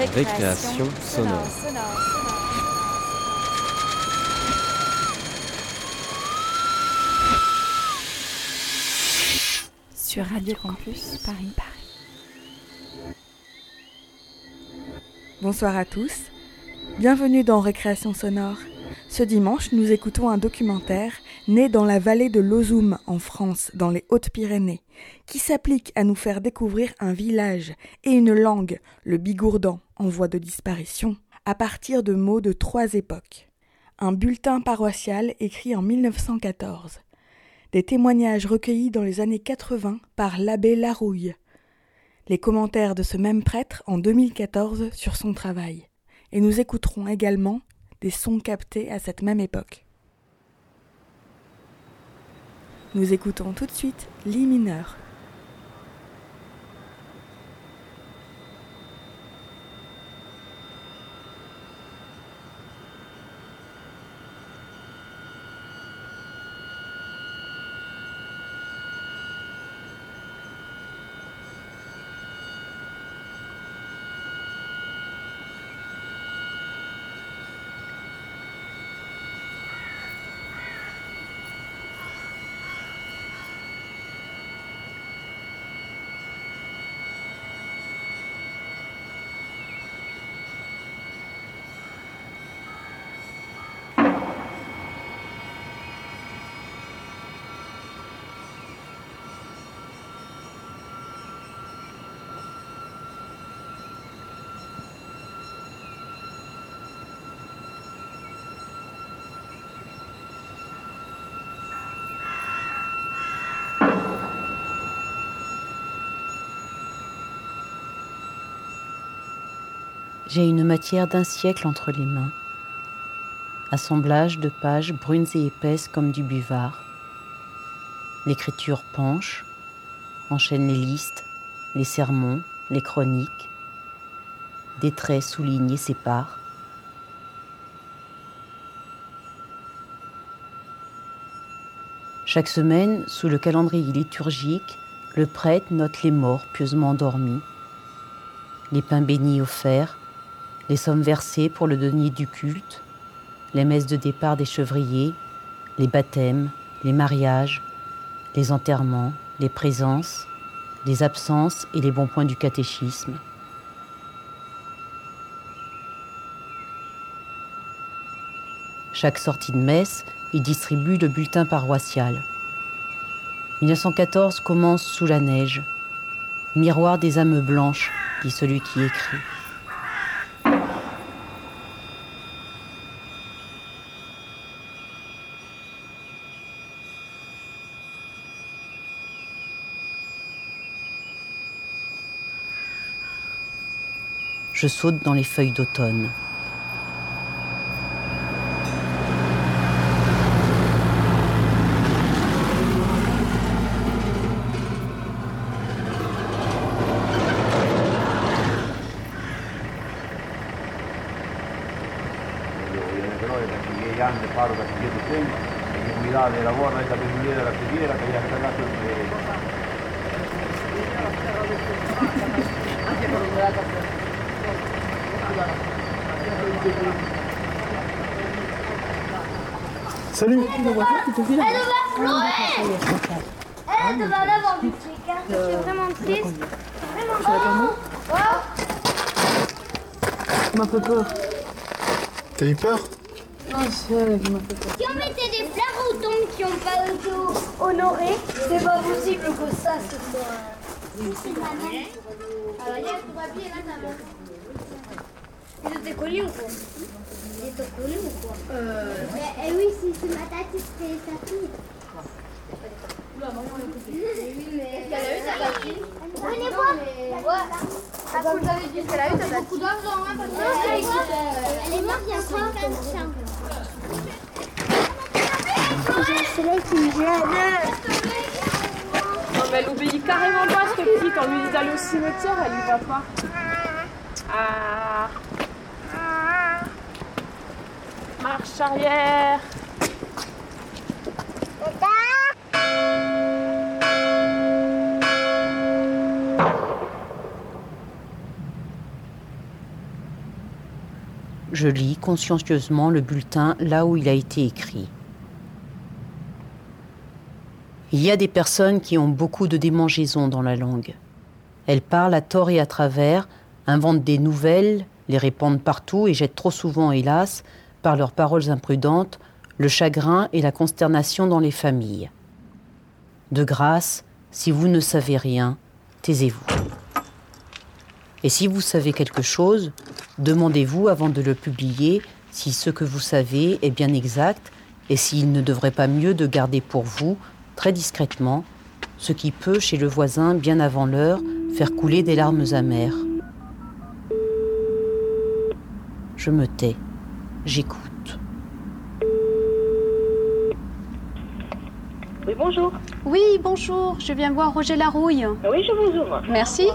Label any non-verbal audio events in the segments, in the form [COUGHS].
Récréation sonore. Sur Radio Campus Paris. Bonsoir à tous. Bienvenue dans Récréation sonore. Ce dimanche, nous écoutons un documentaire né dans la vallée de l'Ozum en France, dans les Hautes-Pyrénées, qui s'applique à nous faire découvrir un village et une langue, le bigourdan, en voie de disparition, à partir de mots de trois époques. Un bulletin paroissial écrit en 1914. Des témoignages recueillis dans les années 80 par l'abbé Larouille. Les commentaires de ce même prêtre en 2014 sur son travail. Et nous écouterons également des sons captés à cette même époque. Nous écoutons tout de suite Li mineur. J'ai une matière d'un siècle entre les mains. Assemblage de pages brunes et épaisses comme du buvard. L'écriture penche, enchaîne les listes, les sermons, les chroniques. Des traits soulignent et séparent. Chaque semaine, sous le calendrier liturgique, le prêtre note les morts pieusement endormis, les pains bénis offerts, les sommes versées pour le denier du culte, les messes de départ des chevriers, les baptêmes, les mariages, les enterrements, les présences, les absences et les bons points du catéchisme. Chaque sortie de messe, il distribue le bulletin paroissial. 1914 commence sous la neige. Miroir des âmes blanches, dit celui qui écrit. Je saute dans les feuilles d'automne. Salut Elle va florer Elle va l'avoir du truc. Je suis vraiment triste. Vraiment. Oh m'a fait peur. T'as eu peur Non, c'est m'a fait peur. Si on mettait des fleurs aux tombes qui n'ont pas été honorées, c'est pas possible que ça se soit. C'est ma mère. Là. Ils étaient connus ou quoi Ou quoi Euh. Mais, eh oui, si c'est ma tante, c'était sa fille. Oula, maman, Oui, mais. Elle a eu ta fille Venez voir Ouais. Comme j'avais dit, elle a eu ta beaucoup d'argent, hein, parce que. Elle est morte il y a 5 ans. J'ai un soleil qui me gêne. Non, mais elle obéit carrément pas, cette petite. On lui dit d'aller au cimetière, elle y va pas. Ah. Marche arrière. je lis consciencieusement le bulletin là où il a été écrit. Il y a des personnes qui ont beaucoup de démangeaisons dans la langue. Elles parlent à tort et à travers, inventent des nouvelles, les répandent partout et jettent trop souvent, hélas, par leurs paroles imprudentes, le chagrin et la consternation dans les familles. De grâce, si vous ne savez rien, taisez-vous. Et si vous savez quelque chose, demandez-vous avant de le publier si ce que vous savez est bien exact et s'il ne devrait pas mieux de garder pour vous, très discrètement, ce qui peut, chez le voisin, bien avant l'heure, faire couler des larmes amères. Je me tais, j'écoute. Oui, bonjour. Oui, bonjour, je viens voir Roger Larouille. Oui, je vous ouvre. Merci.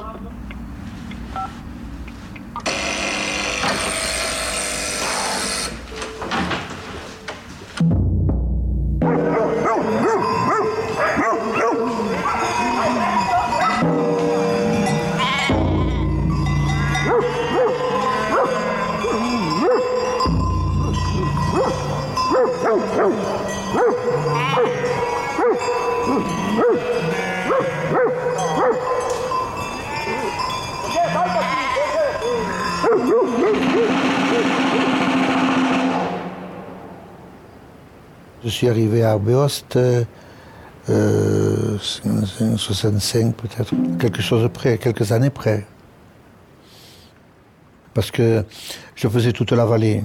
Suis arrivé à Arbeost, euh, 65 peut-être, quelque chose près, quelques années près. Parce que je faisais toute la vallée.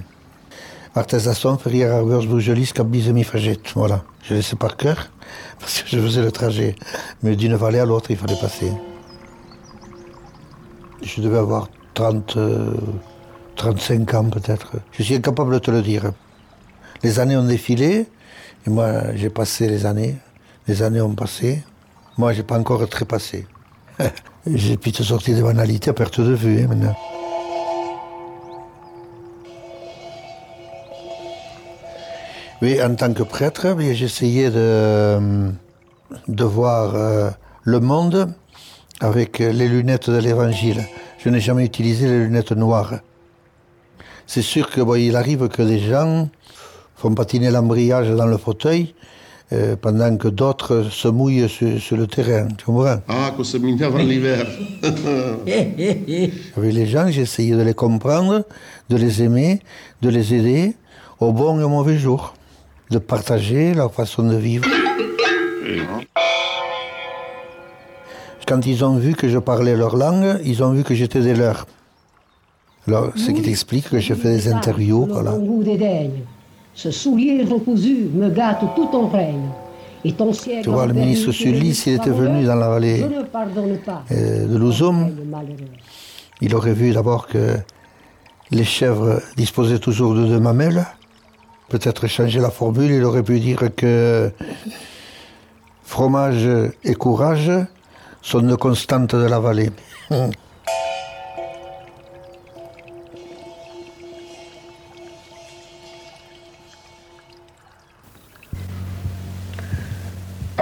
Artesasson, Ferrière, Arbeost, Brugelis, Cabise, Mifagette. Voilà, je laissais par cœur [LAUGHS] parce que je faisais le trajet. Mais d'une vallée à l'autre, il fallait passer. Je devais avoir 30, euh, 35 ans peut-être. Je suis incapable de te le dire. Les années ont défilé, et moi j'ai passé les années. Les années ont passé. Moi j'ai pas encore trépassé. [LAUGHS] j'ai pu te sortir des banalités à perte de vue hein, maintenant. Oui, en tant que prêtre, j'essayais de, de voir euh, le monde avec les lunettes de l'évangile. Je n'ai jamais utilisé les lunettes noires. C'est sûr que il arrive que des gens font patiner l'embrayage dans le fauteuil euh, pendant que d'autres se mouillent sur, sur le terrain. Tu comprends? Ah, que se minava l'hiver. [LAUGHS] Avec les gens, j'essayais de les comprendre, de les aimer, de les aider au bon et au mauvais jour, de partager leur façon de vivre. Quand ils ont vu que je parlais leur langue, ils ont vu que j'étais des leurs. Alors, ce qui t'explique que je fais des interviews, voilà. Ce soulier recousu me gâte tout ton règne. Et ton siècle Tu vois, le ministre Sully, s'il était venu dans la vallée euh, de malheureux. il aurait vu d'abord que les chèvres disposaient toujours de deux mamelles. Peut-être changer la formule, il aurait pu dire que fromage et courage sont deux constantes de la vallée. [LAUGHS]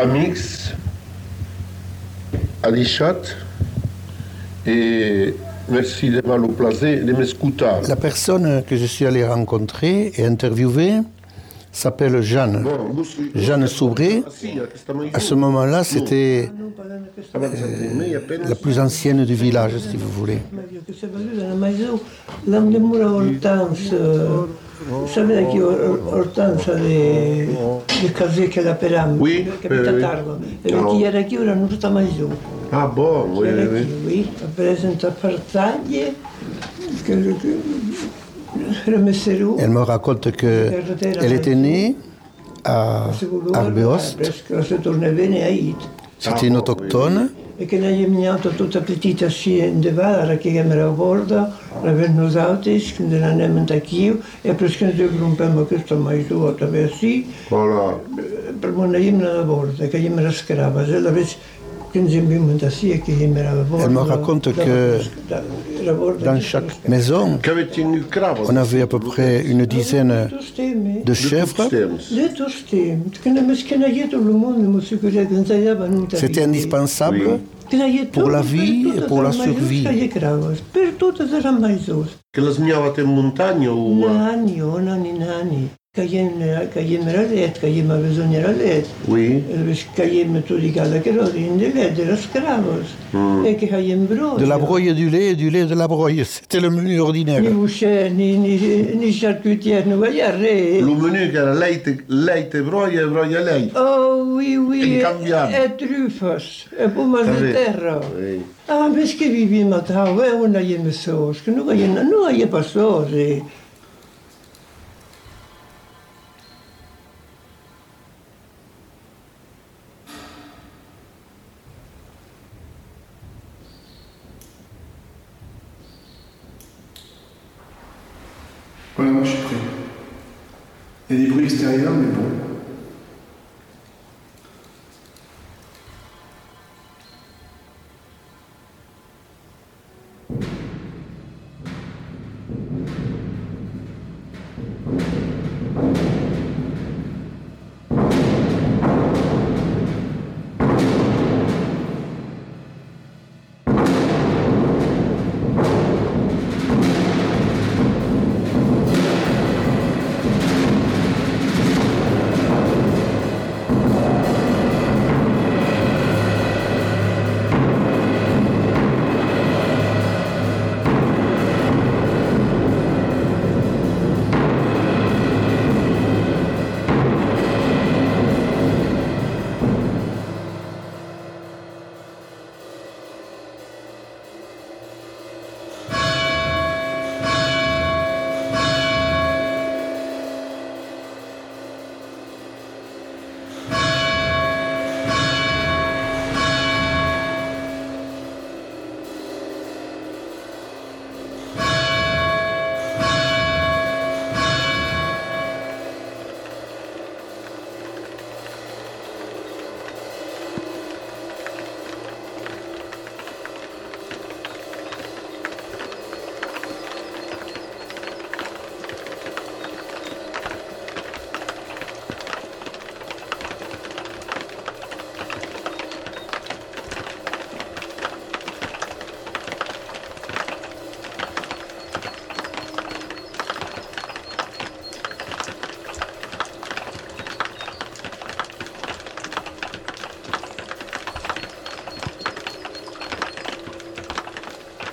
Amix, Alichat, et merci de m'avoir placé de m'escutar. La personne que je suis allé rencontrer et interviewer s'appelle Jeanne. Jeanne Soubré. À ce moment-là, c'était euh, la plus ancienne du village, si vous voulez. Hortense, de, de Casé che la Peram, Oui, eh. Targo. E No. chi era qui ora non sta mai giù. Ah bon, oui, Era oui, qui, oui. oui. Presenta Partaglie, che remesserù. Elle me raconte qu'elle était née à Arbeost. C'était une autochtone. E che ne abbiamo minato tutta petita scena de vara che era a bordo, l'avevano usati, che ne andiamo anch'io, e perché noi grumpemmo questo mai giù, attraverso Voilà. per non a bordo, che gli era scrava, se l'avessi che ne abbiamo andato che gli era a bordo. Elle me raconte que dans chaque maison, on avait à peu près une dizaine de chèvres. C'était indispensable pour la vie et pour la survie. Per totes les maïsos. Que les miavat en muntanya o... Nani, oh, nani, nani. Caiem, caiem ralet, caiem a besogna ralet. Oui. Lait, de les que. De la broye du lait et du lait de la broye. C'était le menu ordinaire. Ni boucher, ni, ni, ni charcutière. Lo menu che era leite, leite broia broia leite. Oh, oui, oui. Incambiable. E, e trufas, e pomas de terra. Oui. Ah, mas que vivim a tau, é una haiem sos, que non haiem, non haiem passos, eh. Ouais, moi je suis prêt. Il y a des bruits extérieurs, mais bon.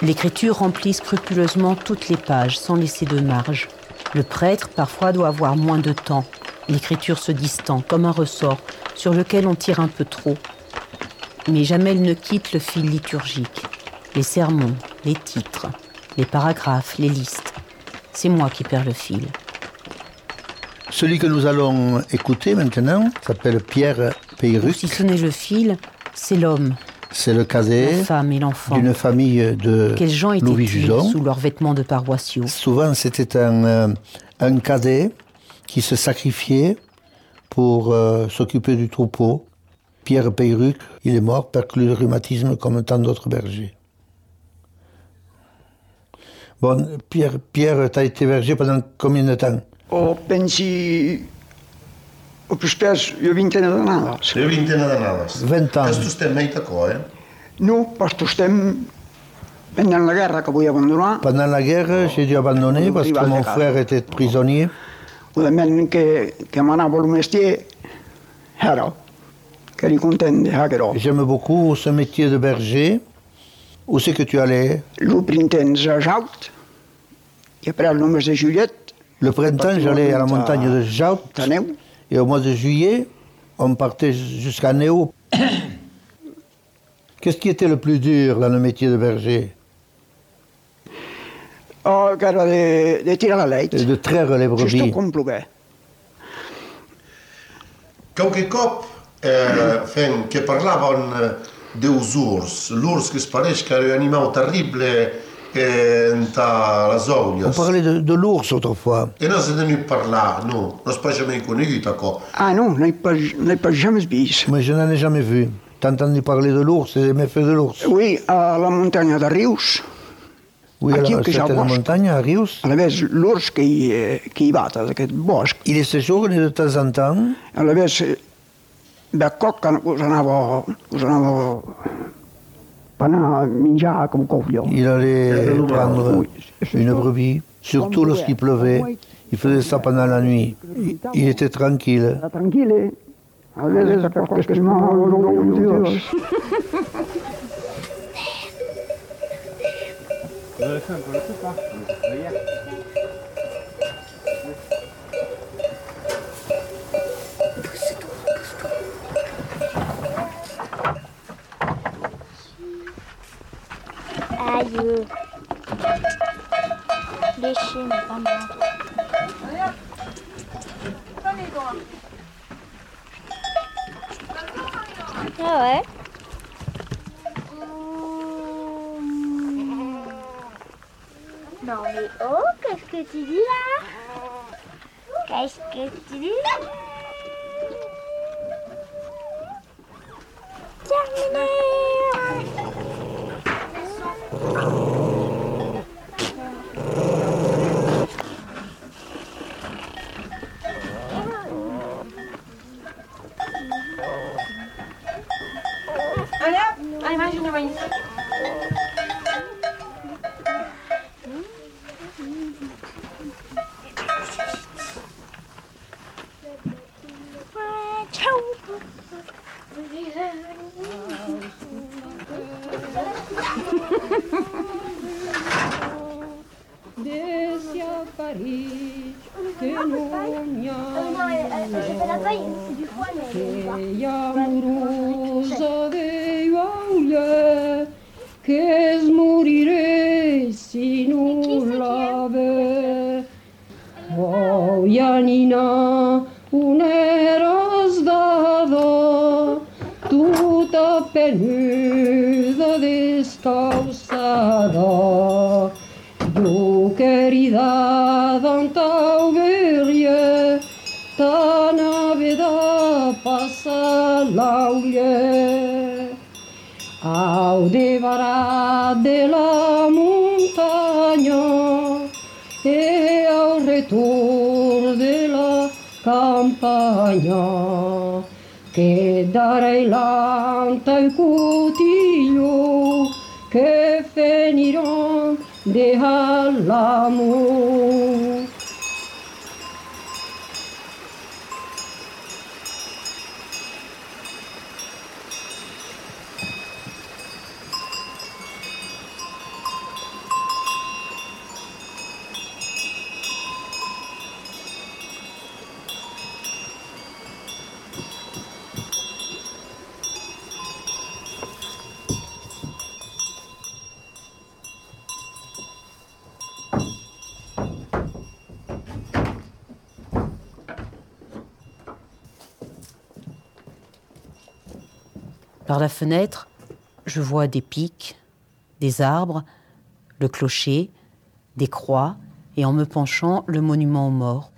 L'écriture remplit scrupuleusement toutes les pages sans laisser de marge. Le prêtre parfois doit avoir moins de temps. L'écriture se distend comme un ressort sur lequel on tire un peu trop. Mais jamais elle ne quitte le fil liturgique. Les sermons, les titres, les paragraphes, les listes. C'est moi qui perds le fil. Celui que nous allons écouter maintenant s'appelle Pierre Peyruc. Si ce n'est le fil, c'est l'homme, C'est le l'enfant. d'une famille de Quels gens étaient-ils Louis-Juson. sous leurs vêtements de paroissiaux? Souvent, c'était un, euh, un cadet qui se sacrifiait pour euh, s'occuper du troupeau. Pierre Peyruc, il est mort perclus de rhumatisme comme tant d'autres bergers. Bon, Pierre, Pierre tu as été berger pendant combien de temps? O pensi... O più spesso, io vintena d'anades. Jo vintena d'anades. 20 ans. Questo stem mai tacò, eh? No, parce estem pendant la guerra que vull abandonar, Pendant la guerre, j'ai dû abandonner parce que mon frère était prisonnier. udament que, que m'anava al mestier, era, que eri content de haguerò. J'aime beaucoup ce métier de berger. Où c'est que tu allais? Lo printens a Jaut, i après el només de Juliet, Le printemps, j'allais à la montagne de Jaut. Et au mois de juillet, on partait jusqu'à Néo. [COUGHS] Qu'est-ce qui était le plus dur dans le métier de berger o que era de, de tirar la leit. De traire les brebis. com ploguer. Qualche cop eh, fent que parlaven eh, dels urs, l'urs pareix que era un animal terrible eh, entre les On parlait de, de l'ours autrefois. E non si è tenuto a parlare, no, non si è jamais conosciuto. ecco. Ah non, n'ai pas, n'ai pas jamais vist. Mais je n'en ai jamais vu. T'as entendu parler de l'ours et des méfaits de l'ours Oui, a la muntanya de Rius, Oui, Aquí alors, que la montagne à Rius. a la vez l'urs que hi, eh, que hi va d'aquest bosc, Il y séjourne de temps en temps. a la vez eh, de coc que us anava, us anava Il allait prendre une brebis, surtout lorsqu'il pleuvait. Il faisait ça pendant la nuit. Il, il était tranquille. Aïe. Léché, mais pas mort. Ah ouais. Non mais oh, qu'est-ce que tu dis là? Qu'est-ce que tu dis? cuneros dado, tuta penuda descausada. Yo querida don tau verie, ta navidad pasa la campagna che darei l'anta il cutillo che finirò de all'amor. Par la fenêtre, je vois des pics, des arbres, le clocher, des croix et en me penchant, le monument aux morts.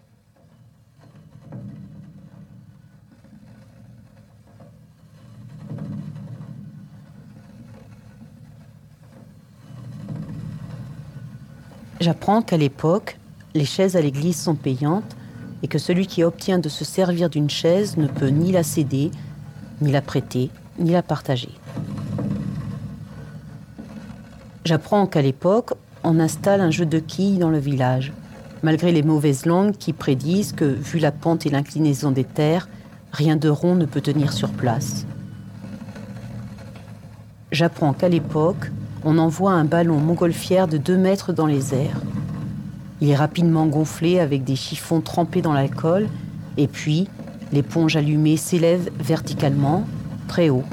J'apprends qu'à l'époque, les chaises à l'église sont payantes et que celui qui obtient de se servir d'une chaise ne peut ni la céder, ni la prêter, ni la partager. J'apprends qu'à l'époque, on installe un jeu de quilles dans le village, malgré les mauvaises langues qui prédisent que, vu la pente et l'inclinaison des terres, rien de rond ne peut tenir sur place. J'apprends qu'à l'époque, on envoie un ballon montgolfière de 2 mètres dans les airs. Il est rapidement gonflé avec des chiffons trempés dans l'alcool, et puis l'éponge allumée s'élève verticalement, très haut.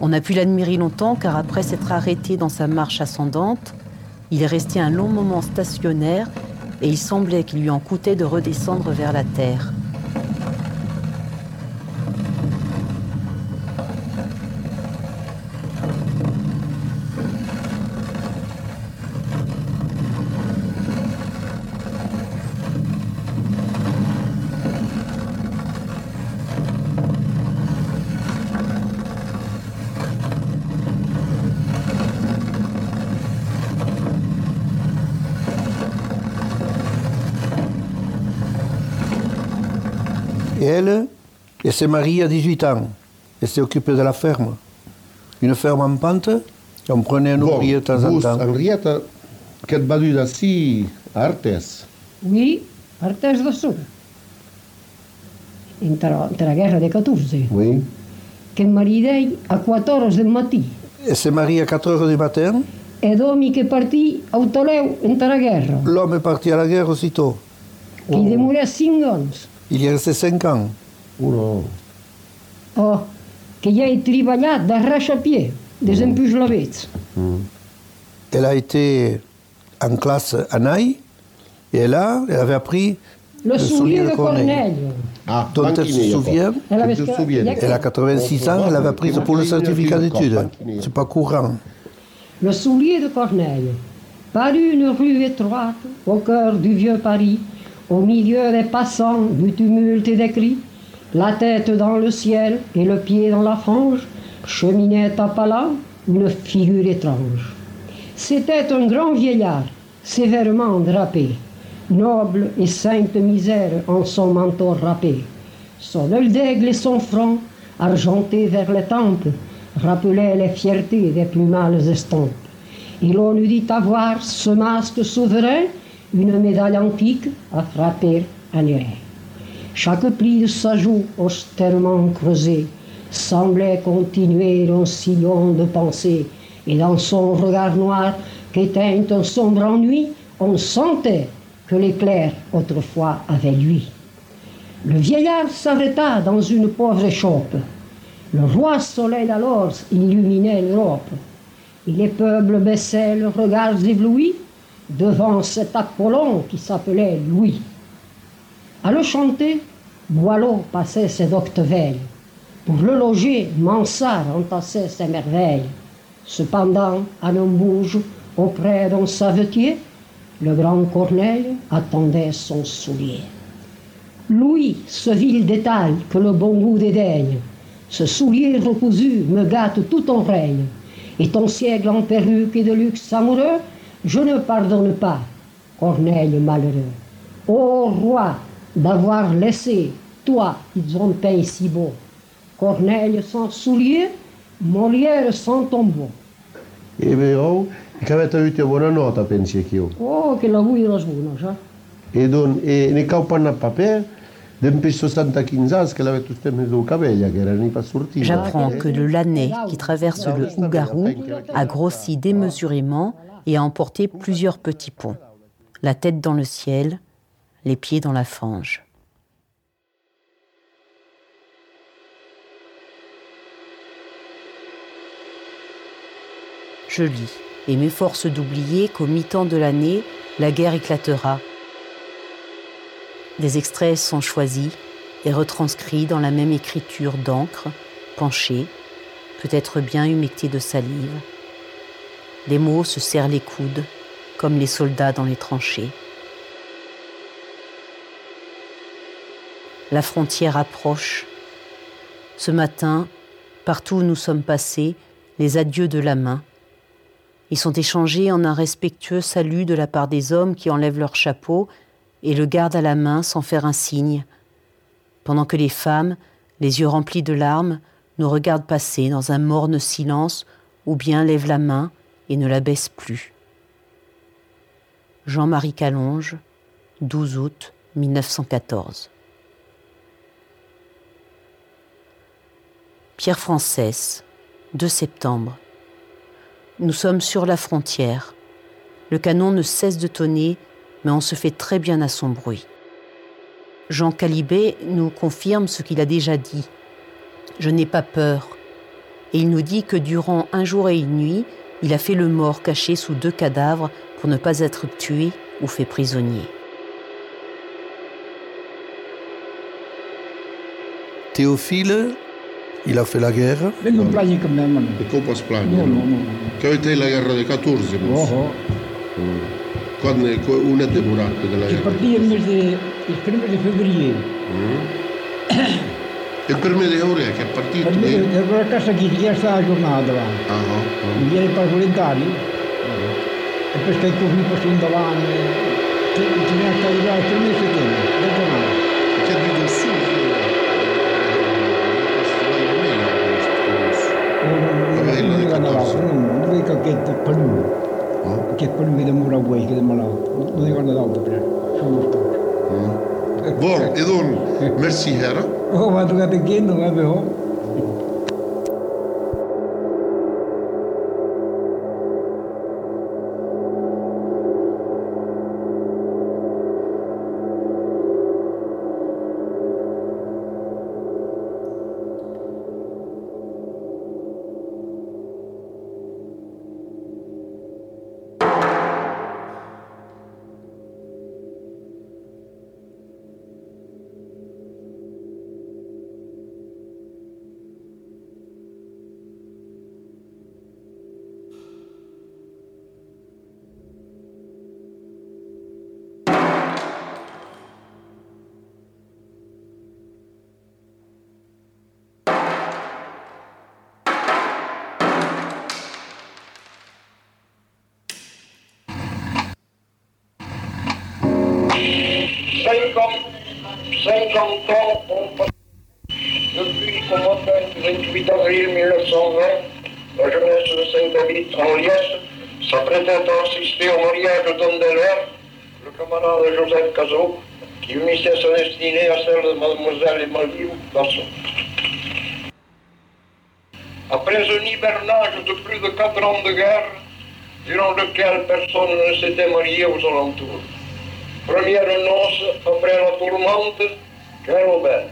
On a pu l'admirer longtemps car après s'être arrêté dans sa marche ascendante, il est resté un long moment stationnaire et il semblait qu'il lui en coûtait de redescendre vers la terre. Et elle, elle s'est mariée à 18 ans. Elle s'est occupée de la ferme. Une ferme en pente, on prenait un ouvrier de temps en temps. Henrietta, que et dur d'ací a Artes? Oui, Artes do Sul. Entre, entre la guerra de 14, Oui. che maridei a 4 horas del matí Et c'est marié à 4 heures du matin. e domi che partì a Utoleu entre la guerra, L'homme est parti à la guerre aussitôt. che gli demorò 5 anni. Il y est resté 5 ans. Uno. Oh, gli hai triballat d'arrache a pied, des lavets. Elle a été en classe à Naï. Et là, elle avait appris Le soulier de Corneille. Ah, dont elle se souvient. Elle avait- a 86 ans, elle avait appris ça pour le certificat d'études. C'est pas courant. Le soulier de Corneille, par une rue étroite, au cœur du vieux Paris, au milieu des passants, du tumulte et des cris, la tête dans le ciel et le pied dans la fange, cheminait à pas une figure étrange. C'était un grand vieillard, sévèrement drapé, noble et sainte misère en son manteau râpé. Son œil d'aigle et son front, argenté vers les tempes, rappelaient les fiertés des plus mâles estampes. Et l'on eût dit avoir ce masque souverain, une médaille antique à frapper en airain. Chaque pli de sa joue austèrement creusé semblait continuer un sillon de pensée, et dans son regard noir qu'éteint un sombre ennui, on sentait que l'éclair autrefois avait lui. Le vieillard s'arrêta dans une pauvre échoppe. Le roi soleil alors illuminait l'Europe. Et les peuples baissaient leurs regards éblouis devant cet Apollon qui s'appelait Louis. À le chanter, Boileau passait ses doctes veilles. Pour le loger, Mansart entassait ses merveilles. Cependant, à bouge auprès d'un savetier, le grand Corneille attendait son soulier. Louis, ce vil détail que le bon goût dédaigne, ce soulier recousu me gâte tout ton règne. Et ton siècle en perruque et de luxe amoureux, je ne pardonne pas, Corneille malheureux. Ô roi, d'avoir laissé, toi, ils ont peint si beau, Corneille sans soulier, Molière sans tombeau. E veo che avete avuto buona nota, pensi anch'io. Oh, che la vuoi la sbuona, sa? E, don, e ne caupanno a papè, d'un peso 75 ans che l'avete tutte messo capelli, che erano i passortini. J'apprends que le Lanais qui traverse le Hougarou a grossi démesurément et a emporté plusieurs petits ponts. La tête dans le ciel, les pieds dans la fange. Je lis et m'efforce d'oublier qu'au mi-temps de l'année, la guerre éclatera. Des extraits sont choisis et retranscrits dans la même écriture d'encre, penchée, peut-être bien humectée de salive. Les mots se serrent les coudes, comme les soldats dans les tranchées. La frontière approche. Ce matin, partout où nous sommes passés, les adieux de la main. Ils sont échangés en un respectueux salut de la part des hommes qui enlèvent leur chapeau et le gardent à la main sans faire un signe, pendant que les femmes, les yeux remplis de larmes, nous regardent passer dans un morne silence ou bien lèvent la main et ne la baissent plus. Jean-Marie Calonge, 12 août 1914. Pierre Française, 2 septembre. Nous sommes sur la frontière. Le canon ne cesse de tonner, mais on se fait très bien à son bruit. Jean Calibet nous confirme ce qu'il a déjà dit. Je n'ai pas peur. Et il nous dit que durant un jour et une nuit, il a fait le mort caché sous deux cadavres pour ne pas être tué ou fait prisonnier. Théophile, il a fait la guerre. E non plaghi con me, ma no. E come splagno? No, no, no. Che avete la guerra del 14, Oh, oh. Quando è una è durata della Che guerra? partì il mese de, il primo di febbraio. E il primo di ore che è partito? Per me, di- ero a casa chi ti sta la giornata là. Ah, no. Mi viene per volontari. E poi stai così passando avanti. Ti viene a arrivare il primo di settembre, su? Vabbè, nel Non, no, 14. non dico che è palume, che è palume di mura vuoi, che è malato. Non dico l'altro, però. Sono stato. Bon, [LAUGHS] et donc, merci Hera. Oh, ma tu che che non avevo. Cinquante, 50 ans ont passé depuis du 28 avril 1920, la jeunesse de Saint-David en Liesse s'apprêtait à assister au mariage de le camarade Joseph Cazot, qui unissait sa destinée à celle de Mademoiselle Emmanuel Basson. Après un hivernage de plus de quatre ans de guerre, durant lequel personne ne s'était marié aux alentours, Première noce après la tourmente, aubaine.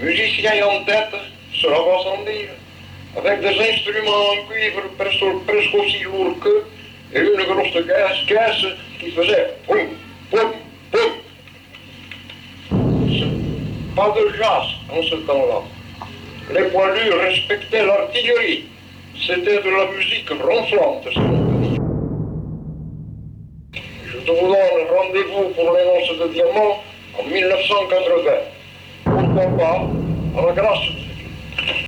Musicien en tête, cela va sans dire, avec des instruments en cuivre presque, aussi lourds qu'eux, et une grosse caisse, qui faisait poum, poum, poum. Pas de jazz en ce temps-là. Les poilus respectaient l'artillerie. C'était de la musique ronflante, te vous donne rendez-vous pour les noces de diamant en 1980. Pourquoi pas, à la grâce de Dieu.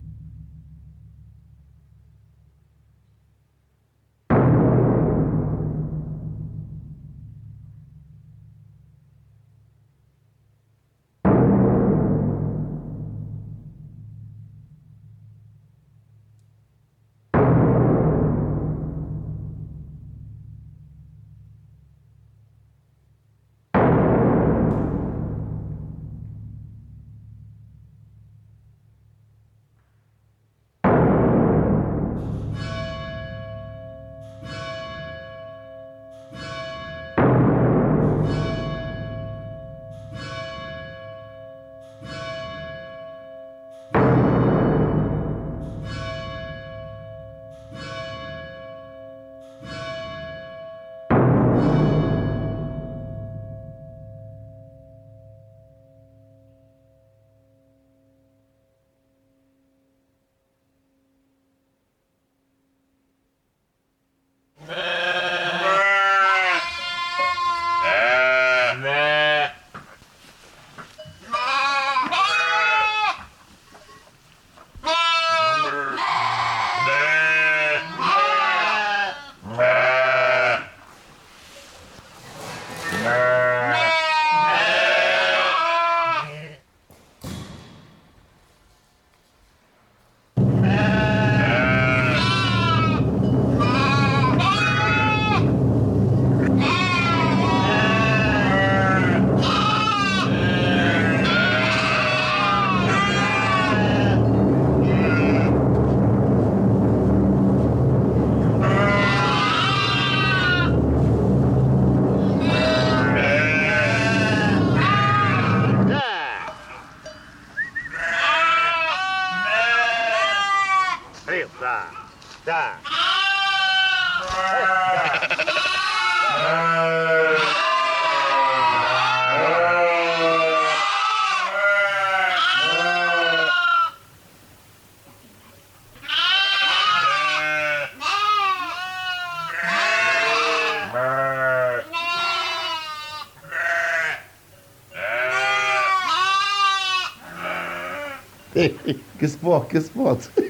Qu'est-ce que Qu'est-ce que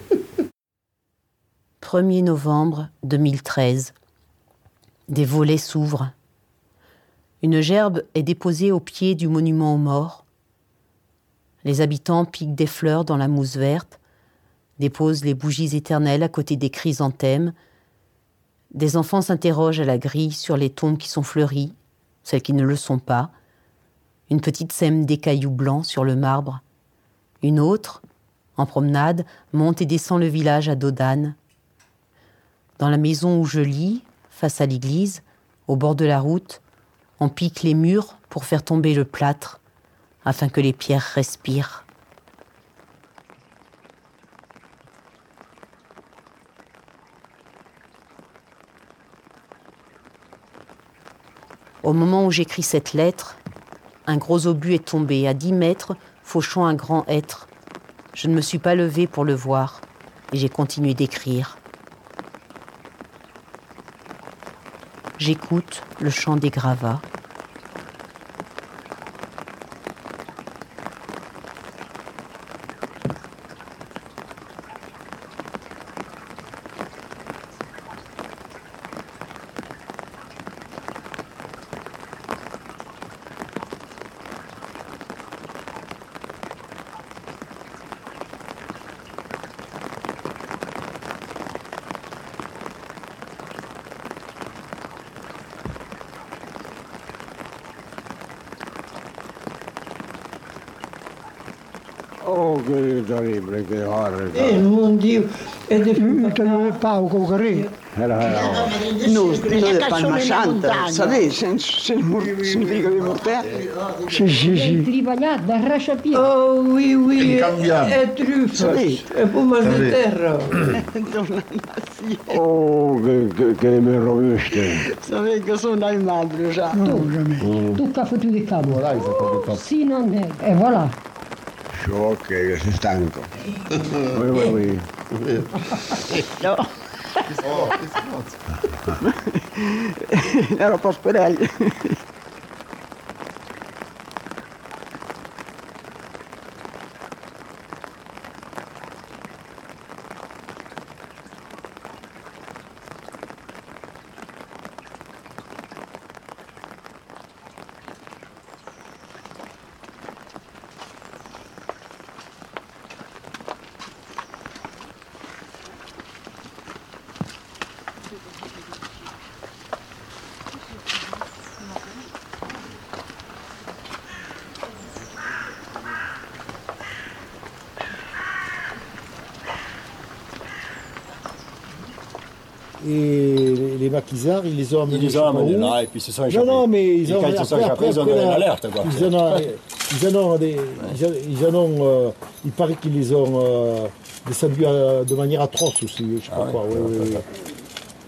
1er novembre 2013. Des volets s'ouvrent. Une gerbe est déposée au pied du monument aux morts. Les habitants piquent des fleurs dans la mousse verte. déposent les bougies éternelles à côté des chrysanthèmes. Des enfants s'interrogent à la grille sur les tombes qui sont fleuries, celles qui ne le sont pas. Une petite sème des cailloux blancs sur le marbre. Une autre, en promenade, monte et descend le village à dos d'âne. Dans la maison où je lis, face à l'église, au bord de la route, on pique les murs pour faire tomber le plâtre, afin que les pierres respirent. Au moment où j'écris cette lettre, un gros obus est tombé à dix mètres, fauchant un grand être. Je ne me suis pas levée pour le voir et j'ai continué d'écrire. J'écoute le chant des gravats. Oh, che terribile, che orrore. Eh, mon Dio, è di Mm, che non è Pauco Carrì. Era, era. Nous, nous de Palma Santa, vous savez, c'est c'est le mot- significa di mortale. Sì, sì, sì. Trivagliat d'arrache-pied. Oh oui, oui, Incambiable. è truffa, è pomme di terra. [CLEARS THROAT] Oh, che, che, che mi roviste. Vous savez que sono aimables già. Mm. Tout a foutu des câbles. Voilà, il faut Si non est. Et voilà. Ok, che sei stanco. Oui, oui, oui. No. [LAUGHS] Ero Pasquarelli. Et les- maquisards, ils les ont amenés. Ils les ont je amenés là, et puis ils se sont Non, échappés. non, mais ils Et ont. quand ils se sont échappés, ils ont donné la- l'alerte, quoi. Ils en ont, ils en ont des. Ils en, ils en ont. euh, il paraît qu'ils les ont euh, descendus à- de manière atroce aussi, je sais pas ouais, quoi.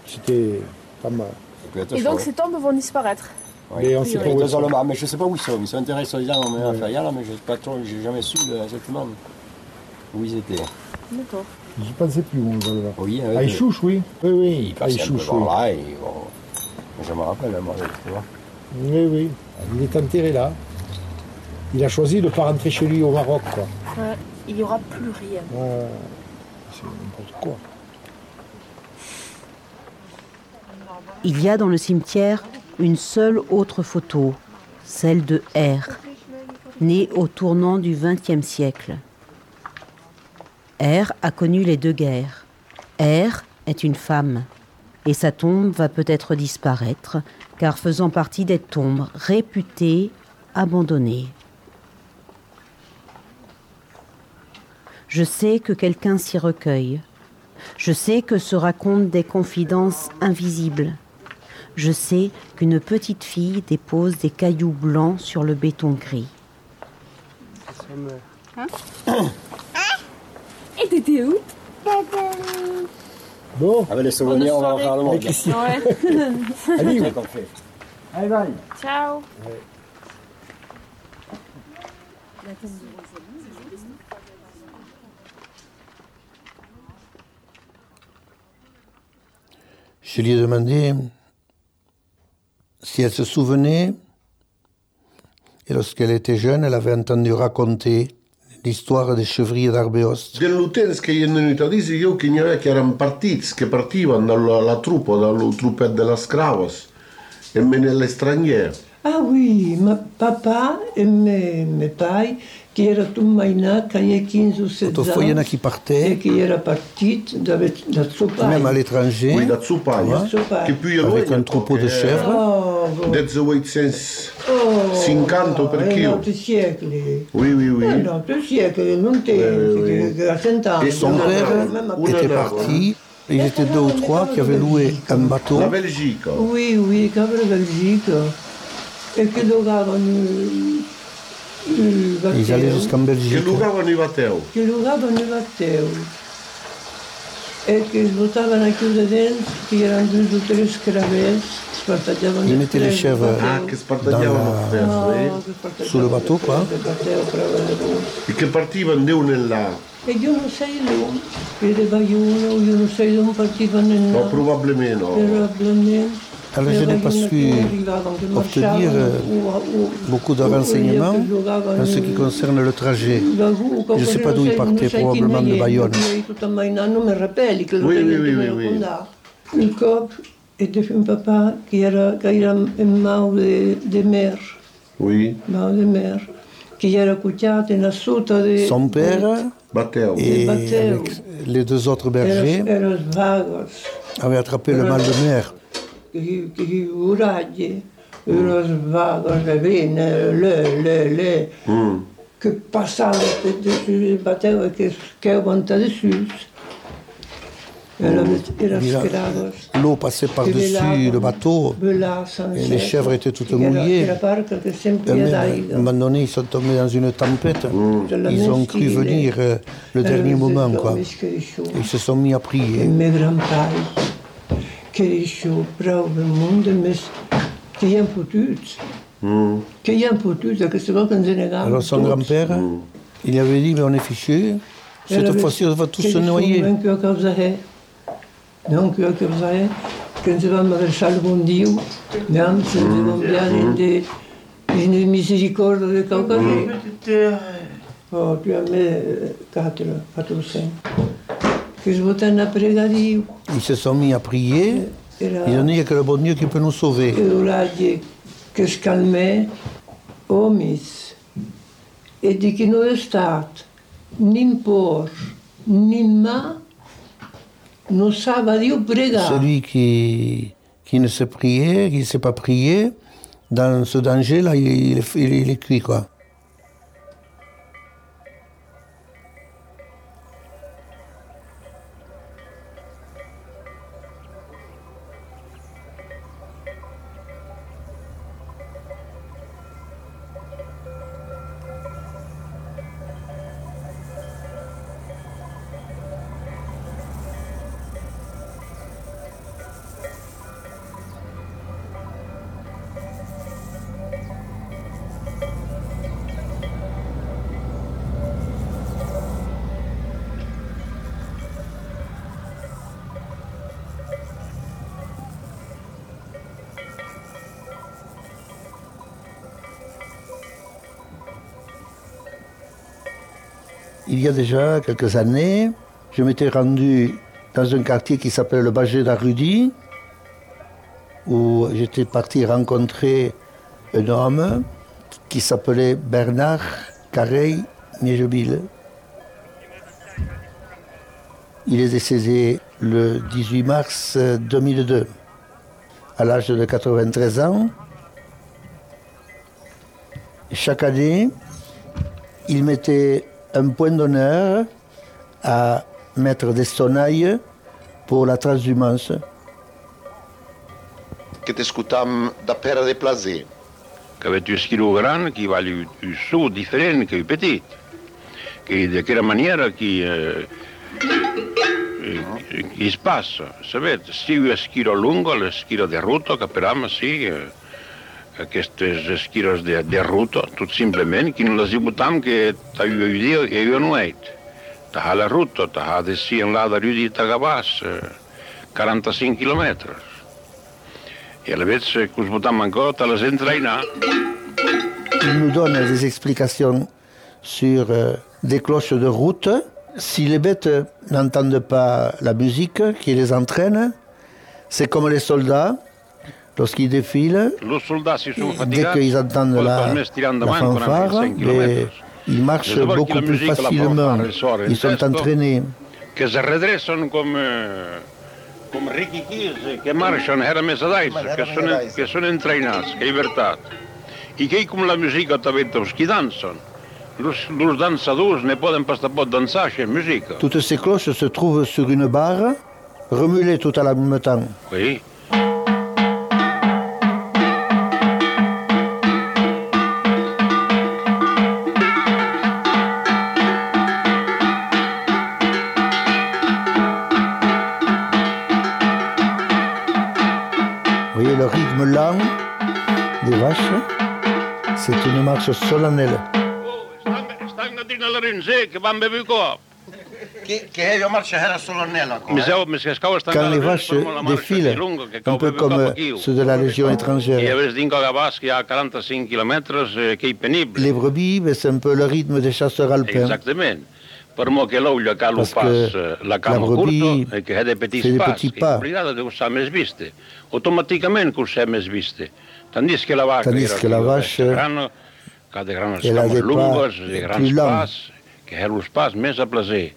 C'était pas mal. Et donc ces tombes vont disparaître. Oui. Mais on sait pas où Ils ils sont. sont. Mais je sais pas où ils sont. Ils sont intéressés dans mon affaire là, mais trop, j'ai jamais su euh, exactement où ils étaient. D'accord. Je ne pensais plus où on va le voir. Oui, Ah, Ichouche, oui. Oui, oui. Ils Ah, par oui. là et bon, je me rappelle, moi, tu vois. Oui, oui. Il est enterré là. Il a choisi de ne pas rentrer chez lui au Maroc, quoi. Ouais. Il n'y aura plus rien. Ouais. C'est n'importe quoi. Il y a dans le cimetière une seule autre photo, celle de R, né au tournant du XXe siècle. R a connu les deux guerres. R est une femme. Et sa tombe va peut-être disparaître, car faisant partie des tombes réputées abandonnées. Je sais que quelqu'un s'y recueille. Je sais que se racontent des confidences invisibles. Je sais qu'une petite fille dépose des cailloux blancs sur le béton gris. Et t'étais où Bon. Avec les souvenirs, on va en faire le monde. Ouais. [LAUGHS] Allez, où. Allez, vai. Ciao. Je lui ai demandé si elle se souvenait, et lorsqu'elle était jeune, elle avait entendu raconter l'histoire des chevriers d'Arbeos. Dell'utens che gli hanno venuto a dire io che ne che erano partiti, che partivano dalla la truppa, dalla truppa della Scravos e me nelle straniere. Ah oui, ma papa et mes, mes pais, qui era tout mainat, quand il y a 15 ou 16 Autrefois, il y en a ans, qui partaient, et qui même à l'étranger, Oui, Ouais. eh? Avec un troupeau de chèvres. Oh, Del 1850 oh, per chilo. Oui, oui, oui. Et son père même à- était parti. Ils étaient deux ou trois qui avaient loué un bateau. La Belgica. Oui, oui, che aveva Belgica. E che giocavano il, il Ils allaient Matteo. jusqu'en Che Belgique. lugavano i Vateo. che giocavano il Matteo. E che svuotavano a chiudere dentro, che erano due o tre scravesse, spartagliavano Ils mettaient les chèvres Ah, che dans spartagliavano la- per No, eh? che spartagliavano Sul bateau, qua? Il Matteo prova le cose. E e. E non sei lui, vedeva uno, io non sei lui, partivano nel No, probabilmente no. Probabilmente. Alors, je n'ai pas su obtenir euh, beaucoup de renseignements en ce qui concerne le trajet. Je ne sais pas d'où il partait, probablement de Bayonne. Non Oui, oui, oui, me oui. raccontare. Il cop e de un papà che era, che era in mau de, de mer, Oui. mau de mer, che era cucciato in assoluta de... Son père Et avec les deux autres bergers. Avaient attrapé le mal de mer. dessus. Era, era Il a- scravos. L'eau passait par-dessus le bateau et les chèvres étaient toutes mouillées. À un moment donné, ils sont tombés dans une tempête. Ils ont cru venir euh, le dernier moment, quoi. Ils se sont mis à prier. Mm. Alors son grand-père, il avait dit, mais on est fichus. Cette fois-ci, on va tous se noyer. Non più a che non versare con Dio, di di misericordia del Caucaso. Oh, più a me, Catera, fatto sempre. Che svuotano a pregare Dio. Ils se sont mis à prier. Ils ont dit, que le bon Dieu qui peut nous sauver. e uraggi che scalmè omis e di chi non è stato né por né ma non sa Dio pregare Celui qui, qui ne sait prier, qui ne sait pas prier, dans ce danger-là, il, il est- cuit, quoi. Il y a déjà quelques années, je m'étais rendu dans un quartier qui s'appelle le Bagé d'Arudi, où j'étais parti rencontrer un homme qui s'appelait Bernard Careil Miejebile. Il est décédé le 18 mars 2002, à l'âge de 93 ans. Chaque année, il mettait un point d'honneur à mettre des sonnailles pour la transhumance. Ti ascoltiamo da Pera de Plaisir. que avete un schilo grande che vale un su differente che il petit? Che di quella maniera che eh, eh, che si passa. Sapete, se un schilo lungo, lo schilo di ruto, capiamo, sì, eh, queste schilo di, di ruto, tutto semplicemente, che non le si buttiamo che ta io video e io non è. Ta la ruto, ta di sì in là da Rudi Tagabas, 45 km. E alle volte, che buttiamo ancora, ta la sente là. Il nous donne des explications sur euh, des cloches de route. Si les bêtes n'entendent pas la musique qui les entraîne, c'est comme les soldats. Lorsqu'ils défilent, Les soldats, s'ils sont dès qu'ils entendent ils la, la fanfare, 45 et kilomètres. ils marchent beaucoup plus musique, facilement. Ils sont entraînés. che si redressano come, come ricchi chiese, che marciano era mesadais, che sono, che sono intrainati, che verità. E che come la musica t'avete che danzano, los, danzadores ne poden pas pas danzare chez musica. Toutes ces cloches se trouvent sur une barre, remuées tout à la même temps. Oui. Scava stanno Quand les vaches défilent, un peu comme ceux de la Légion étrangère, avete dingo a Gavas che ha 45 km che è penibile. les brebis, c'est un peu le rythme des chasseurs alpins. Parce que la cama la brebis e petits fait des petits pas. Tandis que la vache, grande, che ha dei grandi elle a scamas des lungos, pas dei plus grandi longs. pas, che è lo spas mes a placer.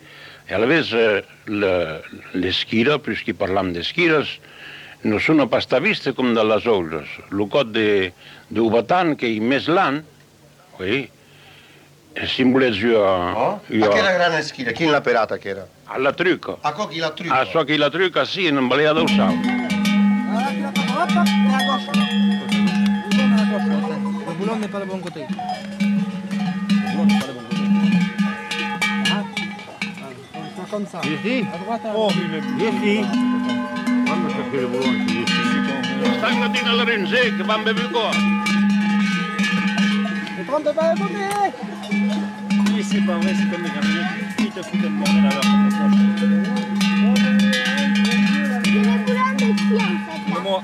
E alla vez le, le schire, puisque parlam de schires, non sono pas sta viste come dalle olles. Lo cot de, de Ubatan che è mes lan, oui, simbolizza Oh? io, A che era grande schida? Chi l'ha perata che era? alla trucca. A co chi l'ha trucca? A so che la trucca sì, non valeva da usare. Le boulon n'est pas le bon côté. Le boulon n'est pas le bon côté. Ah, ah, on fait comme ça. Ici À droite, à Oh, ici. Quando perché le volone ici? Nella rinze che van bevi qua. Ne trompe pas le côté Oui, c'est pas vrai, c'est comme les gardiens qui te foutent le bordel à leur C'est moi.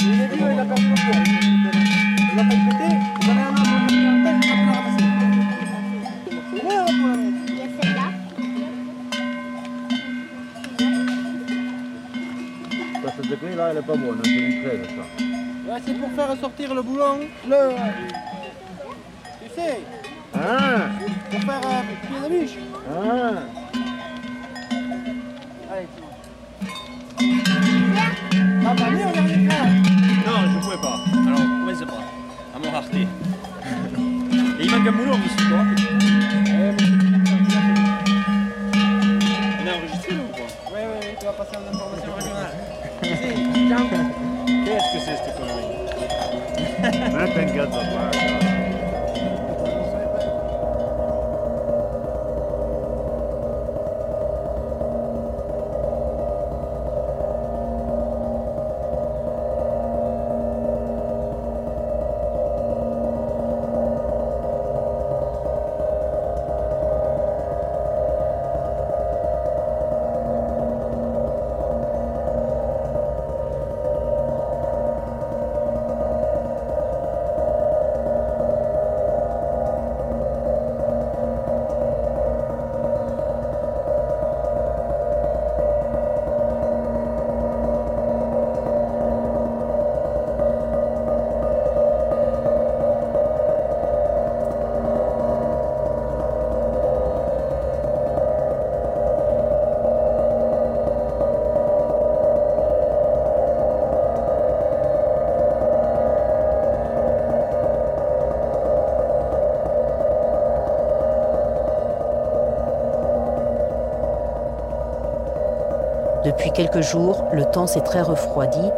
Il est vieux, il a perdu le pied. Là, elle est pas bonne, c'est une trêve ça. Ouais, c'est pour faire sortir le boulon, le... Tu sais Ah Pour faire euh, pied de biche. Ah Allez, c'est bon. Ah, bah, mieux, regardez là. Non, je pouvais pas. Alors, commence pas. À me rareté. Et il manque un boulot ici, toi. On est enregistré là ou quoi Oui, oui, oui, tu vas passer en information régionale. Qu'est-ce que c'est cette connerie Ah, t'inquiète pas. Depuis quelques jours, le temps s'est très refroidi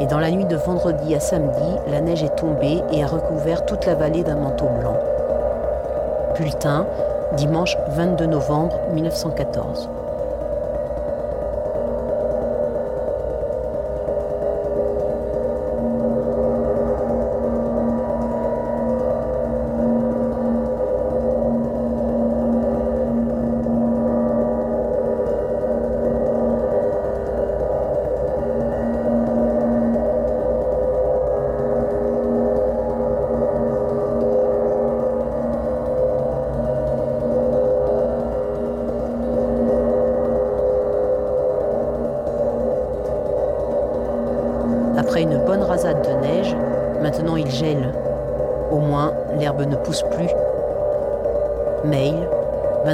et dans la nuit de vendredi à samedi, la neige est tombée et a recouvert toute la vallée d'un manteau blanc. Bulletin, dimanche 22 novembre 1914.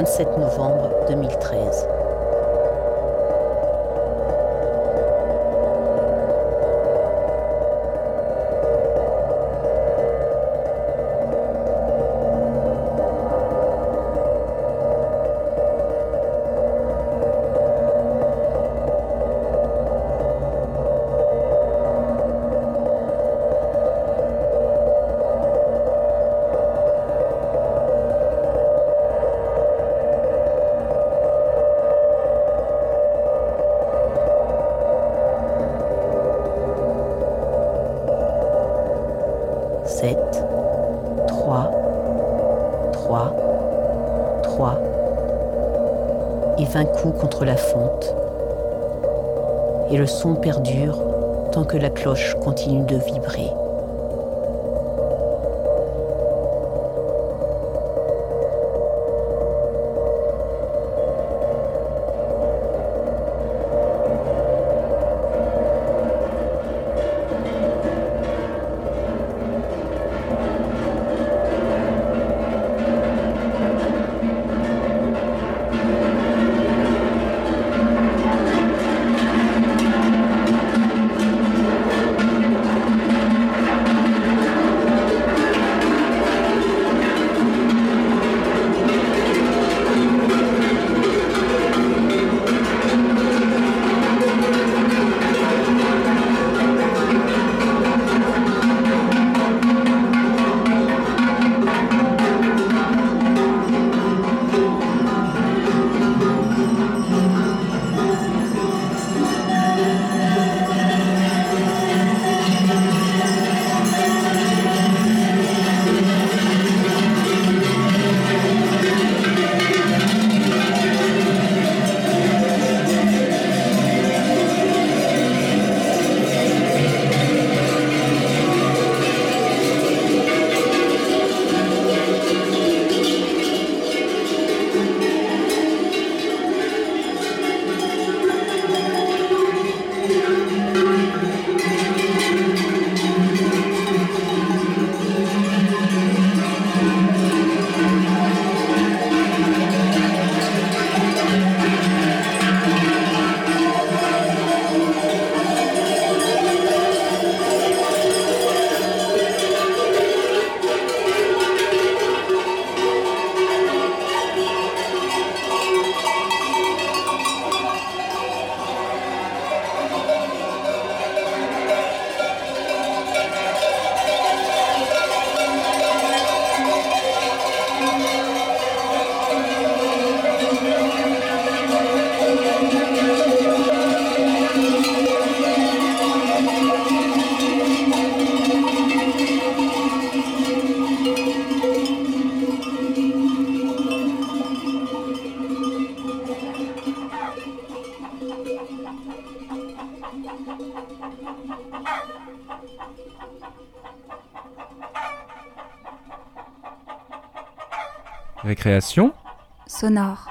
27 novembre 2013. Son perdure tant que la cloche continue de vibrer. Sonore.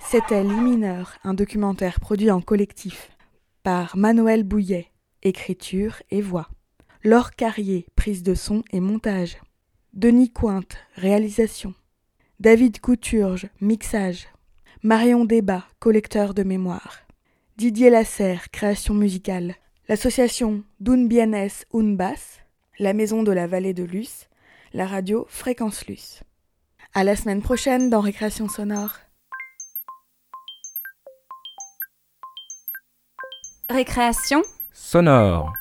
C'était Lit mineur, un documentaire produit en collectif par Manuel Bouillet, écriture et voix. Laure Carrier, prise de son et montage. Denis Cointe, réalisation. David Couturge, mixage. Marion Débat, collecteur de mémoire. Didier Lasserre, création musicale. L'association Dun Bienes Un Bass, la maison de la vallée de Luce, la radio Fréquence Luce. À la semaine prochaine dans Récréation sonore. Récréation sonore.